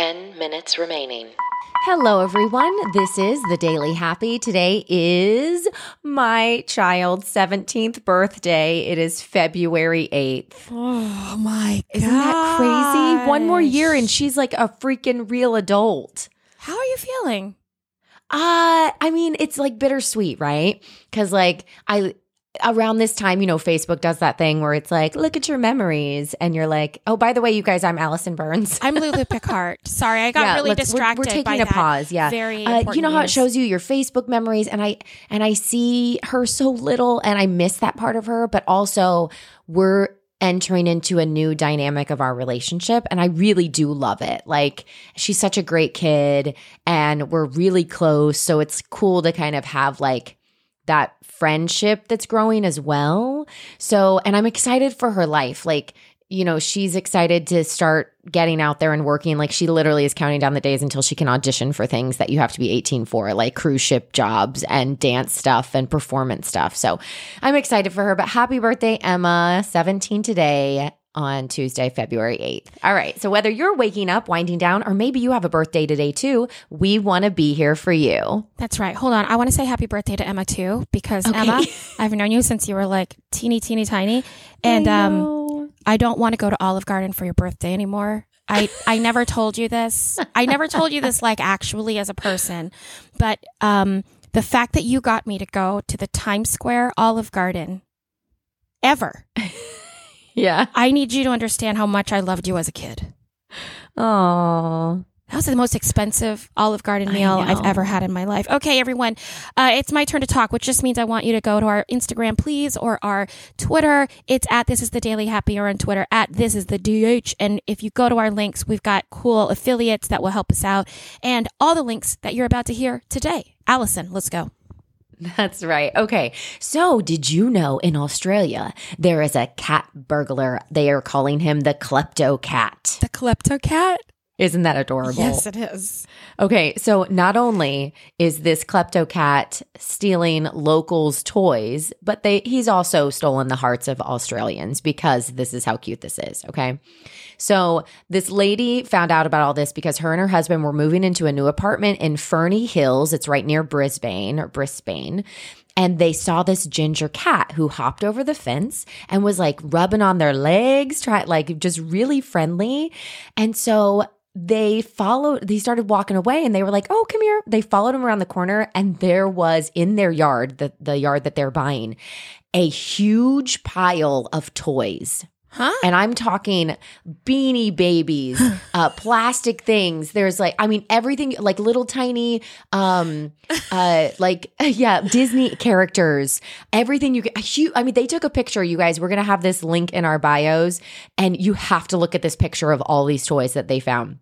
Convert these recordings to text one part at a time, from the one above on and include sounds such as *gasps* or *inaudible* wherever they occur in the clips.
10 minutes remaining. Hello, everyone. This is the Daily Happy. Today is my child's 17th birthday. It is February 8th. *sighs* Oh my god. Isn't that crazy? One more year and she's like a freaking real adult. How are you feeling? Uh, I mean, it's like bittersweet, right? Cause like I around this time, you know, Facebook does that thing where it's like, look at your memories. And you're like, oh, by the way, you guys, I'm Allison Burns. I'm Lulu *laughs* Picard. Sorry, I got Yeah, really let's- we're- distracted. We're, taking by a that. pause. Yeah, Very Uh, you know how it shows you your Facebook memories, and I and I see her so little, and I miss that part of her. But also, we're entering into a new dynamic of our relationship, and I really do love it. Like she's such a great kid, and we're really close. So it's cool to kind of have like that friendship that's growing as well. So, and I'm excited for her life. Like, you know, she's excited to start getting out there and working. Like, she literally is counting down the days until she can audition for things that you have to be 18 for, like cruise ship jobs and dance stuff and performance stuff. So, I'm excited for her. But happy birthday, Emma, 17 today on Tuesday, February 8th. All right. So, whether you're waking up, winding down, or maybe you have a birthday today too, we want to be here for you. That's right. Hold on. I want to say happy birthday to Emma too, because Okay. Emma, *laughs* I've known you since you were like teeny, teeny, tiny, and um, I don't want to go to Olive Garden for your birthday anymore. I, I never told you this. I never told you this *laughs* like actually as a person, but um, the fact that you got me to go to the Times Square Olive Garden ever, yeah. I need you to understand how much I loved you as a kid. Oh. That was the most expensive Olive Garden meal I've ever had in my life. Okay, everyone, uh, it's my turn to talk, which just means I want you to go to our Instagram, please, or our Twitter. It's at This Is the Daily Happy, or on Twitter at This Is the DH. And if you go to our links, we've got cool affiliates that will help us out, and all the links that you're about to hear today. Allison, let's go. That's right. Okay. So, did you know in Australia there is a cat burglar? They are calling him the klepto cat. The Klepto Cat. Isn't that adorable? Yes, it is. Okay, so not only is this klepto cat stealing locals' toys, but they he's also stolen the hearts of Australians because this is how cute this is, okay? So this lady found out about all this because her and her husband were moving into a new apartment in Ferny Hills. It's right near Brisbane or Brisbane. And they saw this ginger cat who hopped over the fence and was like rubbing on their legs, try like just really friendly. And so they followed they started walking away and they were like oh come here. They followed him around the corner and there was in their yard the, the yard that they're buying a huge pile of toys Huh? and i'm talking beanie babies *laughs* uh plastic things. There's like i mean everything like little tiny um uh like *laughs* yeah disney characters. Everything you get i mean they took a picture you guys. We're gonna have this link in our bios and you have to look at this picture of all these toys that they found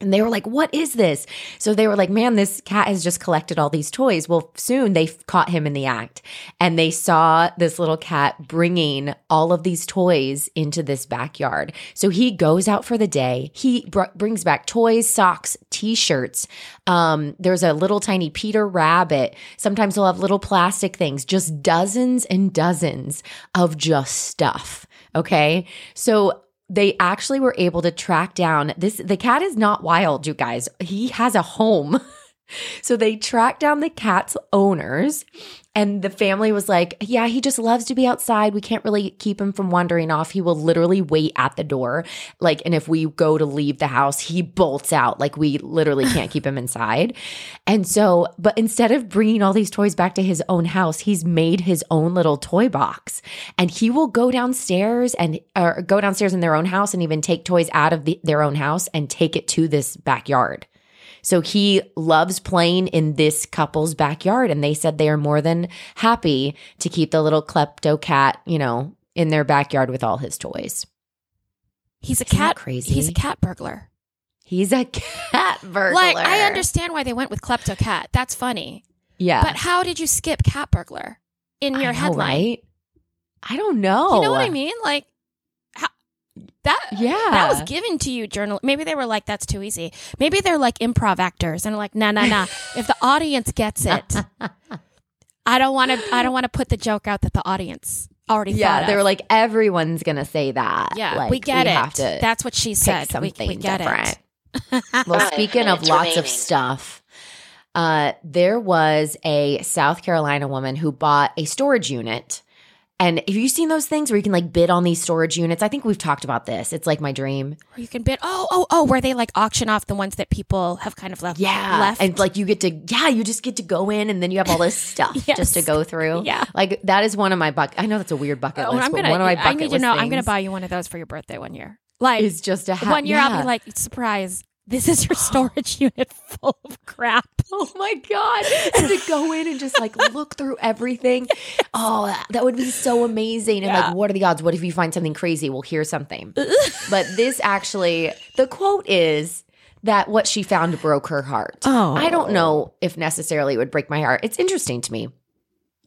and they were like, What is this? So they were like, Man, this cat has just collected all these toys. Well, soon they caught him in the act and they saw this little cat bringing all of these toys into this backyard. So he goes out for the day. He br- brings back toys, socks, t shirts. Um, there's a little tiny Peter Rabbit. Sometimes he'll have little plastic things, just dozens and dozens of just stuff. Okay. So they actually were able to track down this the cat is not wild you guys. He has a home *laughs* so they tracked down the cat's owners and the family was like yeah he just loves to be outside. We can't really keep him from wandering off. He will literally wait at the door. Like and if we go to leave the house he bolts out. Like we literally can't keep him inside. *laughs* And so but instead of bringing all these toys back to his own house he's made his own little toy box. And he will go downstairs and or go downstairs in their own house and even take toys out of the, their own house and take it to this backyard so he loves playing in this couple's backyard. And they said they are more than happy to keep the little klepto cat, you know, in their backyard with all his toys. He's a Isn't cat. crazy? He's a cat burglar. He's a cat burglar. *laughs* Like I understand why they went with klepto cat. That's funny. Yeah. But how did you skip cat burglar in your know, headline? right? I don't know. You know what I mean? Like that. Yeah. That was given to you, journal. Maybe they were like, "That's too easy." Maybe they're like improv actors and like, "Nah, nah, nah." *laughs* if the audience gets it, I don't want to. I don't want to put the joke out that the audience already. yeah, they were like, everyone's gonna say that. "Yeah, Like, we get it." Have to That's what she said. We, something we get different. it. *laughs* Well, speaking of lots of stuff, uh, there was a South Carolina woman who bought a storage unit. And have you seen those things where you can like bid on these storage units? I think we've talked about this. It's like my dream. Or you can bid. Oh, oh, oh, where they like auction off the ones that people have kind of left. Yeah. left. And like you get to, yeah, you just get to go in and then you have all this *laughs* stuff Yes. just to go through. Yeah. Like that is one of my bucket. I know that's a weird bucket Oh, list, I'm but gonna. one of my bucket I need to know. I'm gonna buy you one of those for your birthday one year. Like it's just a have one year, I'll be like, surprise. This is your *gasps* storage *laughs* unit full of crap. Oh my god! And to go in and just like look through everything. *laughs* Oh, that- that would be so amazing. And Yeah. like, what are the odds? What if you find something crazy? We'll hear something. *laughs* but this actually, the quote is that what she found broke her heart. Oh. I don't oh. know if necessarily it would break my heart. It's interesting to me.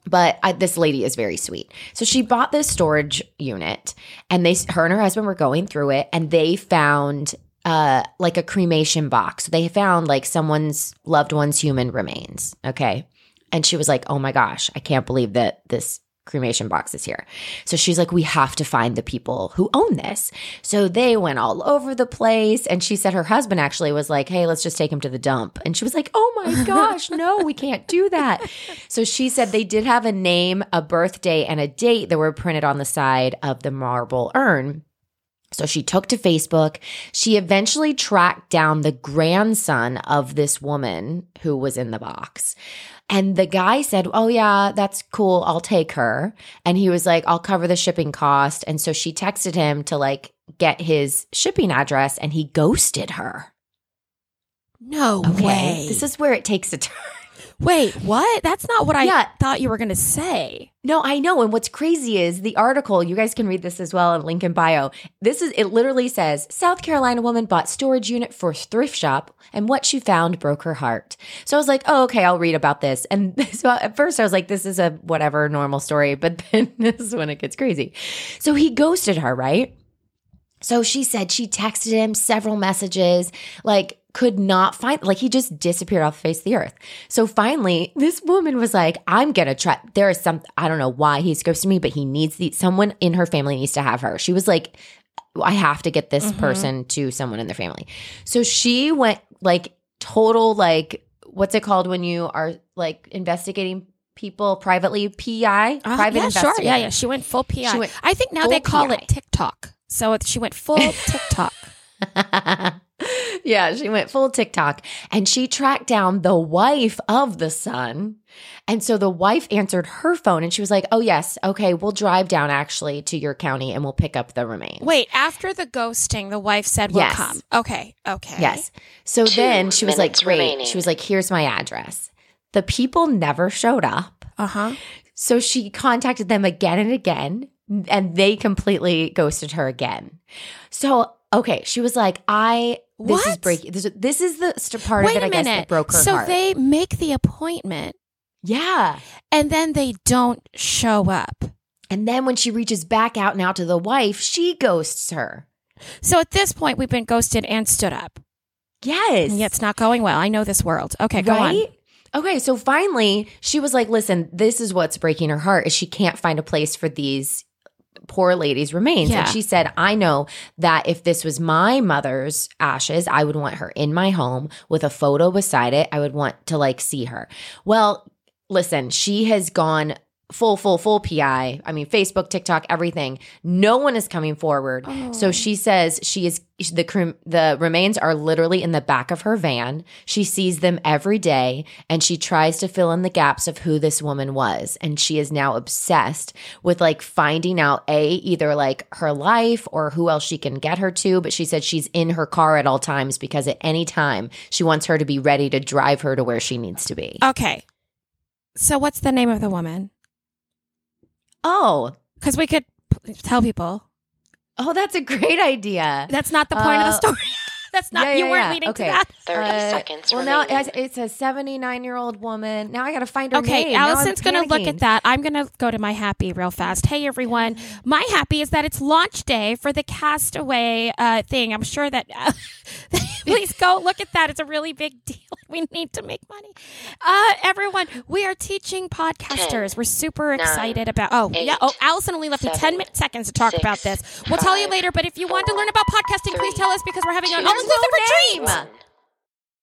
But I, this lady is very sweet. So she bought this storage unit, and they, her and her husband were going through it, and they found uh, like a cremation box. They found like someone's loved one's human remains. Okay, and she was like, "Oh my gosh, I can't believe that this cremation box is here." So she's like, "We have to find the people who own this." So they went all over the place, and she said her husband actually was like, "Hey, let's just take him to the dump." And she was like, "Oh my *laughs* gosh, no, we can't do that." So she said they did have a name, a birthday, and a date that were printed on the side of the marble urn. So she took to Facebook. She eventually tracked down the grandson of this woman who was in the box. And the guy said, Oh, yeah, that's cool. I'll take her. And he was like, I'll cover the shipping cost. And so she texted him to like get his shipping address and he ghosted her. No Okay. way. This is where it takes a turn. Wait, what? That's not what I Yeah. thought you were going to say. No, I know. And what's crazy is the article, you guys can read this as well in link in bio. This is, it literally says South Carolina woman bought storage unit for thrift shop and what she found broke her heart. So I was like, oh, okay, I'll read about this. And *laughs* so at first I was like, this is a whatever normal story. But *laughs* then this is when it gets crazy. So he ghosted her, right? So she said she texted him several messages, like could not find, like he just disappeared off the face of the earth. So finally, this woman was like, I'm gonna try. There is some, I don't know why he's ghosting me, but he needs the, someone in her family needs to have her. She was like, I have to get this person to someone in their family. So she went like total, like, what's it called when you are like investigating people privately? PI? Uh, Private yeah, sure. investigator. Yeah, yeah. She went full PI. Went I think now they call PI. it TikTok. So she went full *laughs* TikTok. *laughs* yeah, she went full TikTok and she tracked down the wife of the son. And so the wife answered her phone and she was like, Oh, yes, okay, we'll drive down actually to your county and we'll pick up the remains. Wait, after the ghosting, the wife said, "We'll Yes. come." Okay, okay. Yes. So Two then she was like, minutes Great. remaining. She was like, Here's my address. The people never showed up. Uh huh. So she contacted them again and again, and they completely ghosted her again. So, okay, she was like, I. This is breaking. This, this is the st- part Wait of it, I guess, that broke her so heart. they make the appointment yeah. and then they don't show up. And then when she reaches back out now to the wife, she ghosts her. So at this point, we've been ghosted and stood up. Yes. And yet it's not going well. I know this world. Okay, go on. Okay, so finally she was like, "Listen, this is what's breaking her heart is she can't find a place for these poor lady's remains." Yeah. And she said, "I know that if this was my mother's ashes, I would want her in my home with a photo beside it. I would want to like see her." Well, listen, she has gone full full full PI. I mean, Facebook, TikTok, everything. No one is coming forward. Oh. So she says she is the the remains are literally in the back of her van. She sees them every day and she tries to fill in the gaps of who this woman was and she is now obsessed with like finding out a either like her life or who else she can get her to, but she said she's in her car at all times because at any time she wants her to be ready to drive her to where she needs to be. Okay. So what's the name of the woman? Oh, Because we could p- tell people. oh that's a great idea. That's not the point of the Uh, story. *laughs* That's not. yeah, you yeah, weren't yeah. leading Okay. to that. 30 Uh, seconds Well, now remaining. it's, it's a 79 year old woman. Now I got to find her Okay, name. Now I'm Allison's going to look panicking. at that. I'm going to go to my happy real fast. Hey, everyone. My happy is that it's launch day for the Castaway uh, thing. I'm sure that. *laughs* please go look at that. It's a really big deal. *laughs* we need to make money. Uh, everyone, we are teaching podcasters. we We're super excited about. Oh, eight, yeah. Oh, Allison only left me 10 mi- seconds to talk six, about this. We'll tell you later. But if you want to learn about podcasting, please tell us because we're having an all-inclusive retreat. Name.